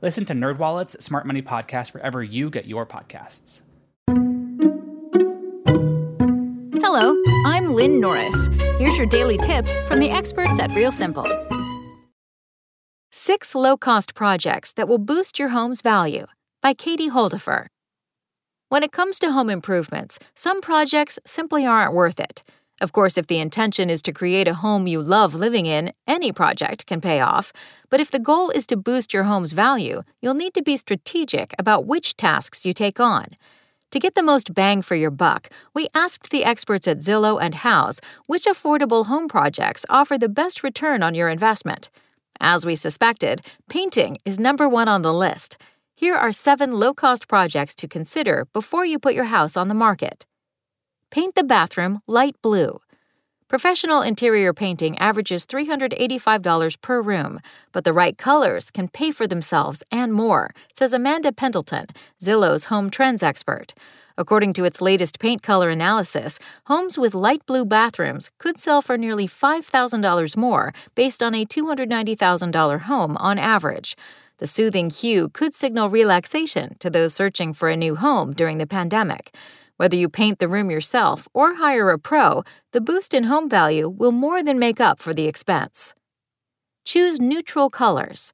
Listen to NerdWallet's Smart Money Podcast wherever you get your podcasts. Hello, I'm Lynn Norris. Here's your daily tip from the experts at Real Simple. Six low cost projects that will boost your home's value by Katie Holdefehr. When it comes to home improvements, some projects simply aren't worth it. Of course, if the intention is to create a home you love living in, any project can pay off. But if the goal is to boost your home's value, you'll need to be strategic about which tasks you take on. To get the most bang for your buck, we asked the experts at Zillow and Houzz which affordable home projects offer the best return on your investment. As we suspected, painting is number one on the list. Here are seven low cost projects to consider before you put your house on the market. Paint the bathroom light blue. Professional interior painting averages $385 per room, but the right colors can pay for themselves and more, says Amanda Pendleton, Zillow's home trends expert. According to its latest paint color analysis, homes with light blue bathrooms could sell for nearly $5,000 more based on a $290,000 home on average. The soothing hue could signal relaxation to those searching for a new home during the pandemic. Whether you paint the room yourself or hire a pro, the boost in home value will more than make up for the expense. Choose neutral colors.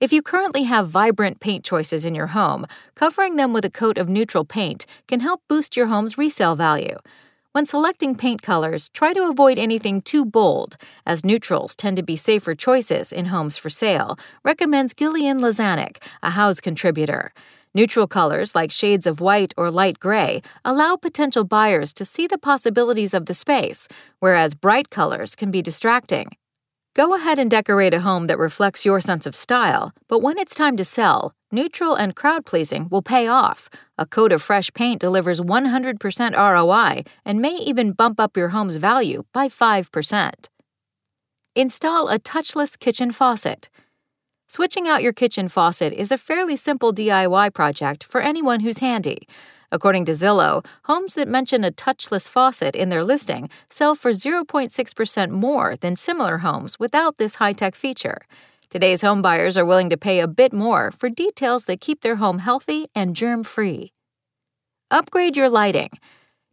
If you currently have vibrant paint choices in your home, covering them with a coat of neutral paint can help boost your home's resale value. When selecting paint colors, try to avoid anything too bold, as neutrals tend to be safer choices in homes for sale, recommends Gillian Lazanik, a Houzz contributor. Neutral colors like shades of white or light gray allow potential buyers to see the possibilities of the space, whereas bright colors can be distracting. Go ahead and decorate a home that reflects your sense of style, but when it's time to sell, neutral and crowd pleasing will pay off. A coat of fresh paint delivers 100% ROI and may even bump up your home's value by 5%. Install a touchless kitchen faucet. Switching out your kitchen faucet is a fairly simple DIY project for anyone who's handy. According to Zillow, homes that mention a touchless faucet in their listing sell for 0.6% more than similar homes without this high tech feature. Today's homebuyers are willing to pay a bit more for details that keep their home healthy and germ free. Upgrade your lighting.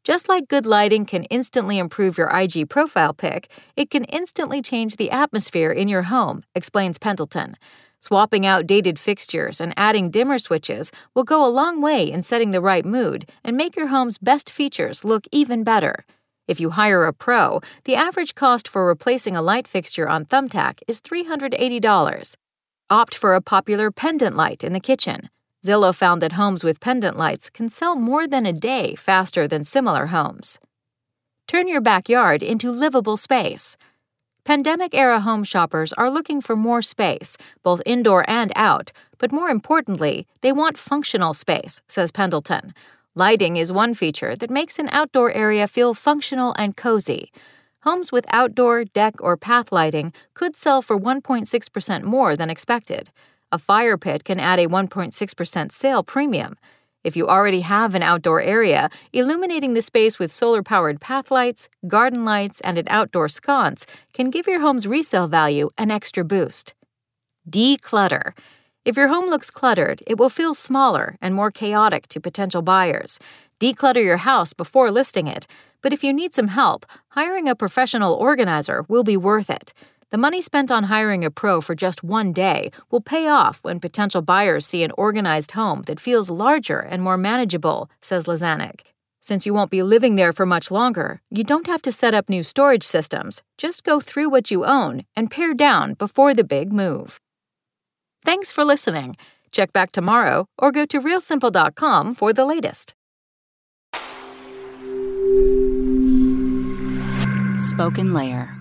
Just like good lighting can instantly improve your IG profile pic, it can instantly change the atmosphere in your home, explains Pendleton. Swapping out dated fixtures and adding dimmer switches will go a long way in setting the right mood and make your home's best features look even better. If you hire a pro, the average cost for replacing a light fixture on Thumbtack is $380. Opt for a popular pendant light in the kitchen. Zillow found that homes with pendant lights can sell more than a day faster than similar homes. Turn your backyard into livable space. Pandemic era home shoppers are looking for more space, both indoor and out, but more importantly, they want functional space, says Pendleton. Lighting is one feature that makes an outdoor area feel functional and cozy. Homes with outdoor, deck, or path lighting could sell for 1.6% more than expected. A fire pit can add a 1.6% sale premium. If you already have an outdoor area, illuminating the space with solar powered path lights, garden lights, and an outdoor sconce can give your home's resale value an extra boost. Declutter. If your home looks cluttered, it will feel smaller and more chaotic to potential buyers. Declutter your house before listing it, but if you need some help, hiring a professional organizer will be worth it. The money spent on hiring a pro for just one day will pay off when potential buyers see an organized home that feels larger and more manageable, says Lazanik. Since you won't be living there for much longer, you don't have to set up new storage systems. Just go through what you own and pare down before the big move. Thanks for listening. Check back tomorrow or go to realsimple.com for the latest. Spoken Layer.